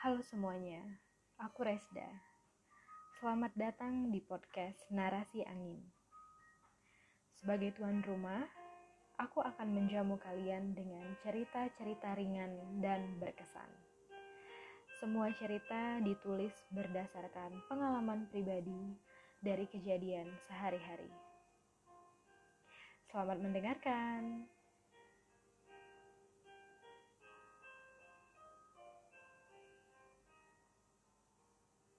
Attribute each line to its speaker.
Speaker 1: Halo semuanya, aku Resda. Selamat datang di podcast Narasi Angin. Sebagai tuan rumah, aku akan menjamu kalian dengan cerita-cerita ringan dan berkesan. Semua cerita ditulis berdasarkan pengalaman pribadi dari kejadian sehari-hari. Selamat mendengarkan.